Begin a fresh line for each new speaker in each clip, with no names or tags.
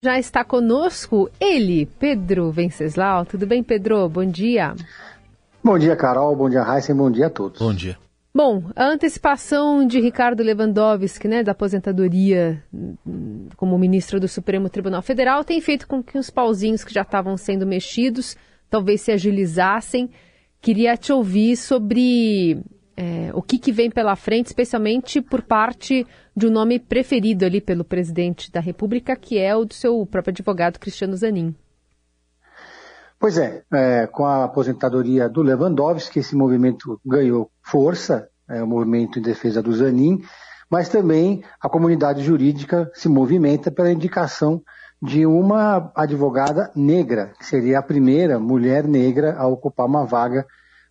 Já está conosco ele, Pedro Venceslau. Tudo bem, Pedro? Bom dia.
Bom dia, Carol. Bom dia, Heisen. Bom dia a todos.
Bom dia.
Bom, a antecipação de Ricardo Lewandowski, né, da aposentadoria como ministro do Supremo Tribunal Federal, tem feito com que os pauzinhos que já estavam sendo mexidos talvez se agilizassem. Queria te ouvir sobre é, o que, que vem pela frente, especialmente por parte de um nome preferido ali pelo presidente da República, que é o do seu próprio advogado Cristiano Zanin.
Pois é, é, com a aposentadoria do Lewandowski, esse movimento ganhou força, é, o movimento em defesa do Zanin, mas também a comunidade jurídica se movimenta pela indicação de uma advogada negra, que seria a primeira mulher negra a ocupar uma vaga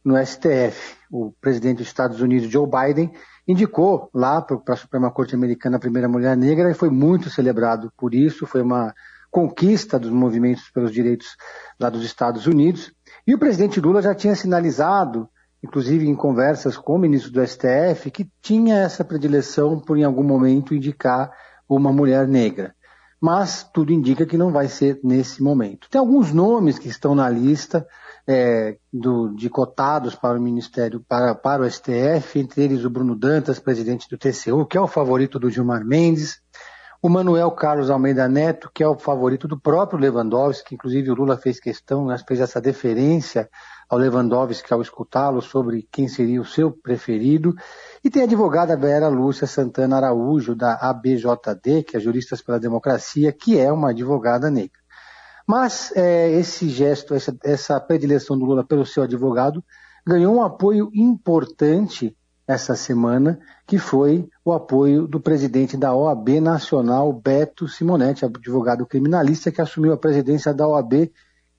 no STF. O presidente dos Estados Unidos, Joe Biden, indicou lá para a Suprema Corte Americana a primeira mulher negra e foi muito celebrado por isso. Foi uma conquista dos movimentos pelos direitos lá dos Estados Unidos. E o presidente Lula já tinha sinalizado, inclusive em conversas com o ministro do STF, que tinha essa predileção por em algum momento indicar uma mulher negra. Mas tudo indica que não vai ser nesse momento. Tem alguns nomes que estão na lista é, do, de cotados para o Ministério, para, para o STF, entre eles o Bruno Dantas, presidente do TCU, que é o favorito do Gilmar Mendes, o Manuel Carlos Almeida Neto, que é o favorito do próprio Lewandowski, que inclusive o Lula fez questão, né, fez essa deferência ao Lewandowski ao escutá-lo sobre quem seria o seu preferido. E tem a advogada Vera Lúcia Santana Araújo, da ABJD, que é Juristas pela Democracia, que é uma advogada negra. Mas é, esse gesto, essa, essa predileção do Lula pelo seu advogado, ganhou um apoio importante essa semana, que foi o apoio do presidente da OAB Nacional, Beto Simonetti, advogado criminalista, que assumiu a presidência da OAB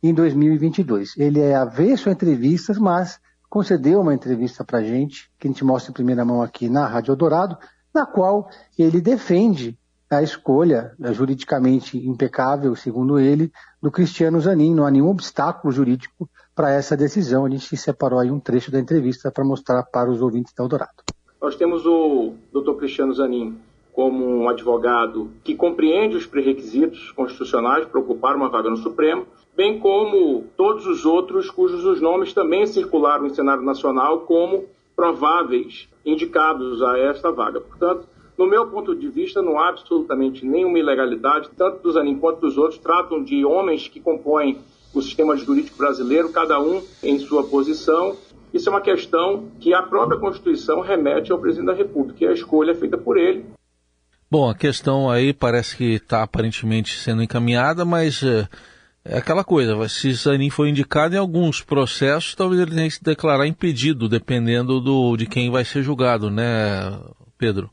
em 2022. Ele é avesso a entrevistas, mas concedeu uma entrevista para a gente, que a gente mostra em primeira mão aqui na Rádio Eldorado, na qual ele defende a escolha é, juridicamente impecável, segundo ele, do Cristiano Zanin. Não há nenhum obstáculo jurídico para essa decisão. A gente separou aí um trecho da entrevista para mostrar para os ouvintes da Eldorado.
Nós temos o Dr. Cristiano Zanin como um advogado que compreende os pré-requisitos constitucionais para ocupar uma vaga no Supremo, bem como todos os outros cujos os nomes também circularam em cenário nacional como prováveis indicados a esta vaga. Portanto, no meu ponto de vista, não há absolutamente nenhuma ilegalidade, tanto do Zanin quanto dos outros tratam de homens que compõem o sistema jurídico brasileiro, cada um em sua posição. Isso é uma questão que a própria Constituição remete ao presidente da República, e a escolha é feita por ele.
Bom, a questão aí parece que está aparentemente sendo encaminhada, mas é, é aquela coisa, se Zanin for indicado em alguns processos, talvez ele tenha que se declarar impedido, dependendo do, de quem vai ser julgado, né, Pedro?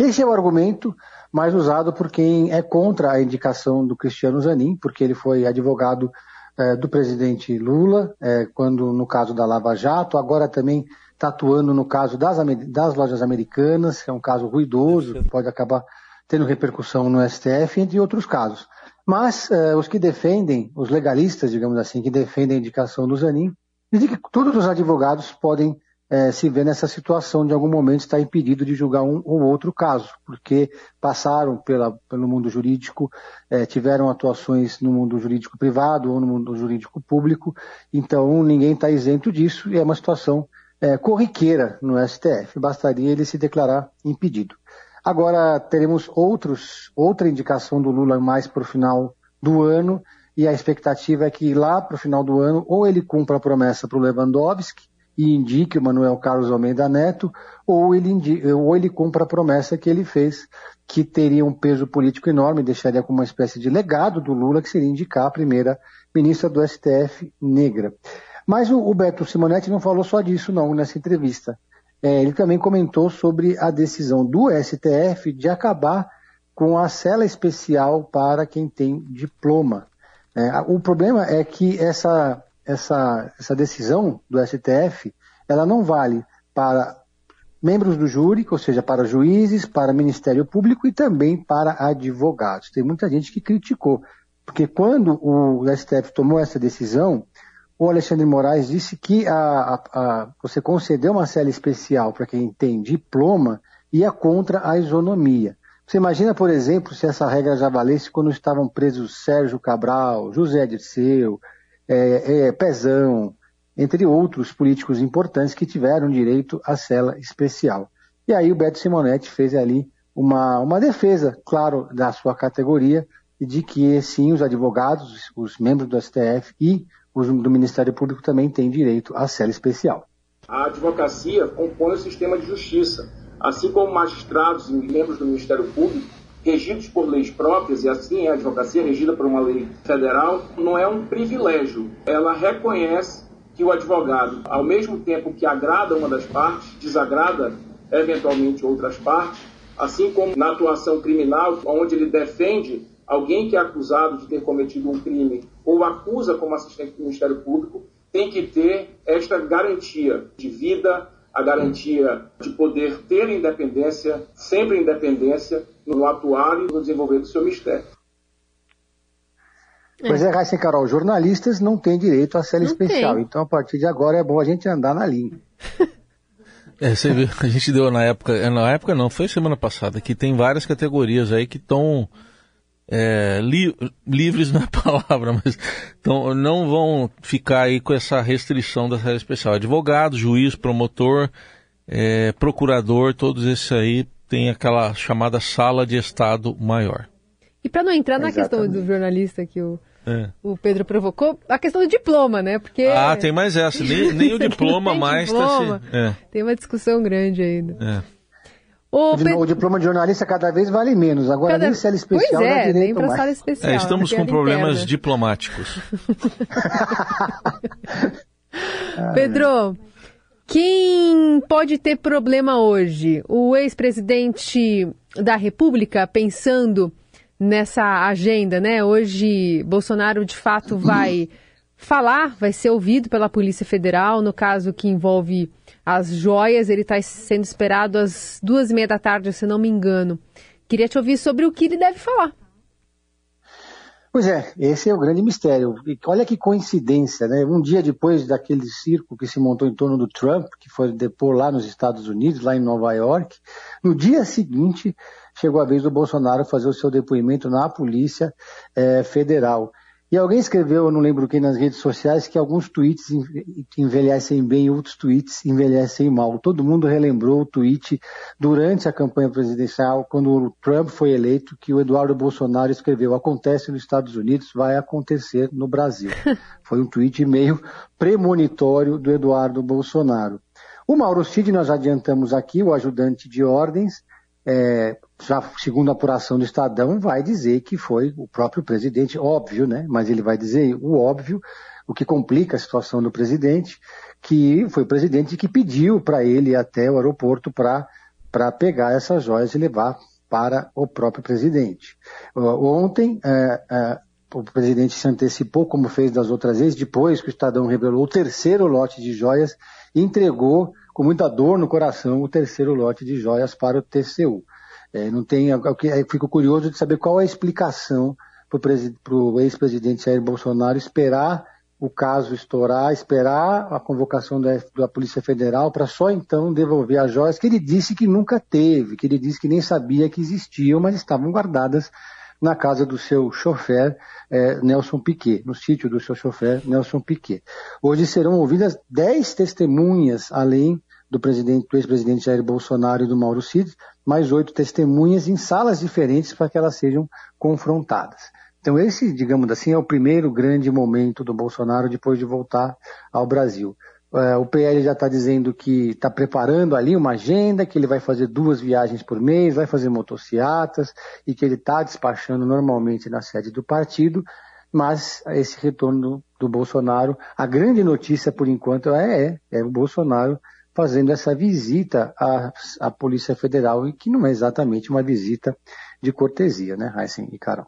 Esse é o argumento mais usado por quem é contra a indicação do Cristiano Zanin, porque ele foi advogado é, do presidente Lula, é, quando no caso da Lava Jato, agora também está atuando no caso das, das lojas americanas, que é um caso ruidoso, que pode acabar tendo repercussão no STF, entre outros casos. Mas é, os que defendem, os legalistas, digamos assim, que defendem a indicação do Zanin, dizem que todos os advogados podem é, se vê nessa situação de algum momento estar impedido de julgar um ou outro caso, porque passaram pela, pelo mundo jurídico, é, tiveram atuações no mundo jurídico privado ou no mundo jurídico público, então ninguém está isento disso e é uma situação é, corriqueira no STF, bastaria ele se declarar impedido. Agora teremos outros, outra indicação do Lula mais para o final do ano, e a expectativa é que lá para o final do ano, ou ele cumpra a promessa para o Lewandowski, e indique o Manuel Carlos Almeida Neto, ou ele, indique, ou ele cumpra a promessa que ele fez, que teria um peso político enorme, deixaria como uma espécie de legado do Lula, que seria indicar a primeira ministra do STF negra. Mas o, o Beto Simonetti não falou só disso, não, nessa entrevista. É, ele também comentou sobre a decisão do STF de acabar com a cela especial para quem tem diploma. É, o problema é que essa essa, essa decisão do STF, ela não vale para membros do júri, ou seja, para juízes, para Ministério Público e também para advogados. Tem muita gente que criticou, porque quando o STF tomou essa decisão, o Alexandre Moraes disse que a, a, a, você conceder uma cela especial para quem tem diploma ia contra a isonomia. Você imagina, por exemplo, se essa regra já valesse quando estavam presos Sérgio Cabral, José Dirceu, é, é, Pezão, entre outros políticos importantes que tiveram direito à cela especial. E aí o Beto Simonetti fez ali uma, uma defesa, claro, da sua categoria, de que sim, os advogados, os membros do STF e os do Ministério Público também têm direito à cela especial.
A advocacia compõe o sistema de justiça assim como magistrados e membros do Ministério Público, regidos por leis próprias, e assim é a advocacia regida por uma lei federal, não é um privilégio. Ela reconhece que o advogado, ao mesmo tempo que agrada uma das partes, desagrada eventualmente outras partes, assim como na atuação criminal, onde ele defende alguém que é acusado de ter cometido um crime ou acusa como assistente do Ministério Público, tem que ter esta garantia de vida, a garantia de poder ter independência, sempre independência, no atuar e no desenvolver do seu mistério.
Pois é, Raíssa e Carol, jornalistas não têm direito à cela especial, tem. então a partir de agora é bom a gente andar na linha.
É, você viu, a gente deu na época, é, na época não, foi semana passada, que tem várias categorias aí que estão é, li, livres na palavra, mas então, não vão ficar aí com essa restrição da série especial. Advogado, juiz, promotor, é, procurador, todos esses aí têm aquela chamada sala de estado maior.
E para não entrar na Exatamente. questão do jornalista que o, é. o Pedro provocou, a questão do diploma, né? Porque
ah, tem mais essa, nem, nem o diploma mais diploma.
Tá se... é. Tem uma discussão grande ainda.
É. O, o, diploma de jornalista cada vez vale menos. Agora Cada... nem cela especial
pois
é, direito nem
para
sala
especial.
É, estamos com problemas interna. diplomáticos.
Pedro, quem pode ter problema hoje? O ex-presidente da República pensando nessa agenda, né? Hoje Bolsonaro de fato vai falar, vai ser ouvido pela Polícia Federal no caso que envolve as joias. Ele está sendo esperado às duas e meia da tarde, se não me engano. Queria te ouvir sobre o que ele deve falar.
Pois é, esse é o grande mistério. E olha que coincidência, né? Um dia depois daquele circo que se montou em torno do Trump, que foi depor lá nos Estados Unidos, lá em Nova York, no dia seguinte chegou a vez do Bolsonaro fazer o seu depoimento na Polícia é, Federal. E alguém escreveu, não lembro quem, nas redes sociais, que alguns tweets envelhecem bem e outros tweets envelhecem mal. Todo mundo relembrou o tweet durante a campanha presidencial, quando o Trump foi eleito, que o Eduardo Bolsonaro escreveu: acontece nos Estados Unidos, vai acontecer no Brasil. Foi um tweet meio premonitório do Eduardo Bolsonaro. O Mauro Cid, nós adiantamos aqui, o ajudante de ordens, é, já segundo a apuração do Estadão, vai dizer que foi o próprio presidente, óbvio, né? Mas ele vai dizer o óbvio, o que complica a situação do presidente, que foi o presidente que pediu para ele ir até o aeroporto para pegar essas joias e levar para o próprio presidente. Ontem, é, é, o presidente se antecipou, como fez das outras vezes, depois que o Estadão revelou o terceiro lote de joias, entregou com muita dor no coração o terceiro lote de joias para o TCU. É, não tem, eu fico curioso de saber qual é a explicação para o ex-presidente Jair Bolsonaro esperar o caso estourar, esperar a convocação da, da Polícia Federal para só então devolver as joias que ele disse que nunca teve, que ele disse que nem sabia que existiam, mas estavam guardadas na casa do seu chofer é, Nelson Piquet, no sítio do seu chofer Nelson Piquet. Hoje serão ouvidas dez testemunhas, além do presidente, do ex-presidente Jair Bolsonaro e do Mauro Cid, mais oito testemunhas em salas diferentes para que elas sejam confrontadas. Então esse, digamos assim, é o primeiro grande momento do Bolsonaro depois de voltar ao Brasil. É, o PL já está dizendo que está preparando ali uma agenda, que ele vai fazer duas viagens por mês, vai fazer motocicletas e que ele está despachando normalmente na sede do partido, mas esse retorno do, do Bolsonaro, a grande notícia por enquanto é, é, é o Bolsonaro fazendo essa visita à, à Polícia Federal, e que não é exatamente uma visita de cortesia, né, Heisen e Carol?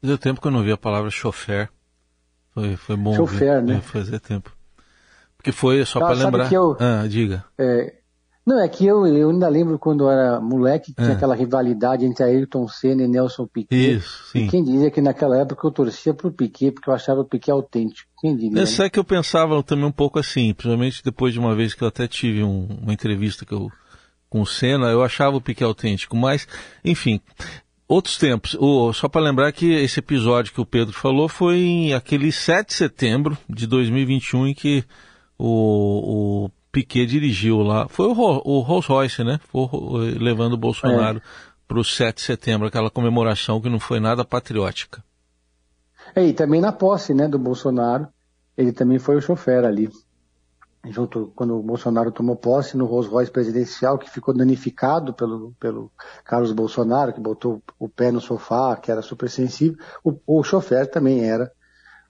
Fazia tempo que eu não vi a palavra chofer. Foi, foi bom
chofer,
ver.
né? É,
fazia tempo. Porque foi só para lembrar.
Eu,
ah, diga.
É, não, é que eu, eu ainda lembro quando era moleque, tinha é. aquela rivalidade entre Ayrton Senna e Nelson Piquet.
Isso, sim.
E quem dizia que naquela época eu torcia pro Piquet, porque eu achava o Piquet autêntico. Quem diria?
Essa
né?
é que eu pensava também um pouco assim, principalmente depois de uma vez que eu até tive um, uma entrevista que eu com o Senna, eu achava o Piquet autêntico, mas, enfim, outros tempos. Só para lembrar que esse episódio que o Pedro falou foi em aquele 7 de setembro de 2021 em que o Piquet dirigiu lá. Foi o, o Rolls Royce, né? Foi levando o Bolsonaro é. para o 7 de setembro, aquela comemoração que não foi nada patriótica.
É, e também na posse né, do Bolsonaro, ele também foi o chofer ali junto quando o Bolsonaro tomou posse no Rolls Royce presidencial, que ficou danificado pelo, pelo Carlos Bolsonaro, que botou o pé no sofá, que era super sensível, o, o chofer também era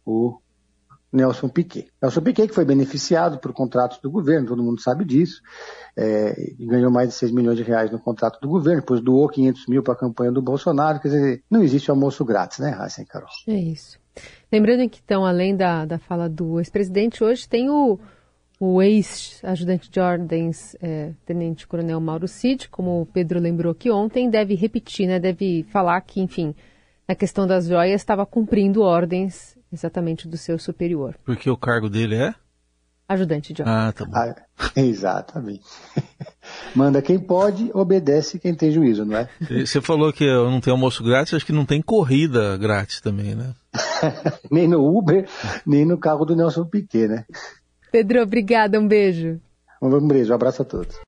o Nelson Piquet. Nelson Piquet que foi beneficiado por contratos do governo, todo mundo sabe disso, é, ganhou mais de 6 milhões de reais no contrato do governo, depois doou 500 mil para a campanha do Bolsonaro, quer dizer, não existe almoço grátis, né, Raíssa Carol?
É isso. Lembrando que, então, além da, da fala do ex-presidente, hoje tem o o ex-ajudante de ordens, é, Tenente Coronel Mauro Cid, como o Pedro lembrou aqui ontem, deve repetir, né, deve falar que, enfim, na questão das joias estava cumprindo ordens exatamente do seu superior.
Porque o cargo dele é?
Ajudante de ordens.
Ah, tá bom. Ah,
exatamente. Manda quem pode, obedece quem tem juízo, não é?
Você falou que não tem almoço grátis, acho que não tem corrida grátis também, né?
nem no Uber, nem no carro do Nelson Piquet, né?
Pedro, obrigada, um beijo.
Um beijo, um abraço a todos.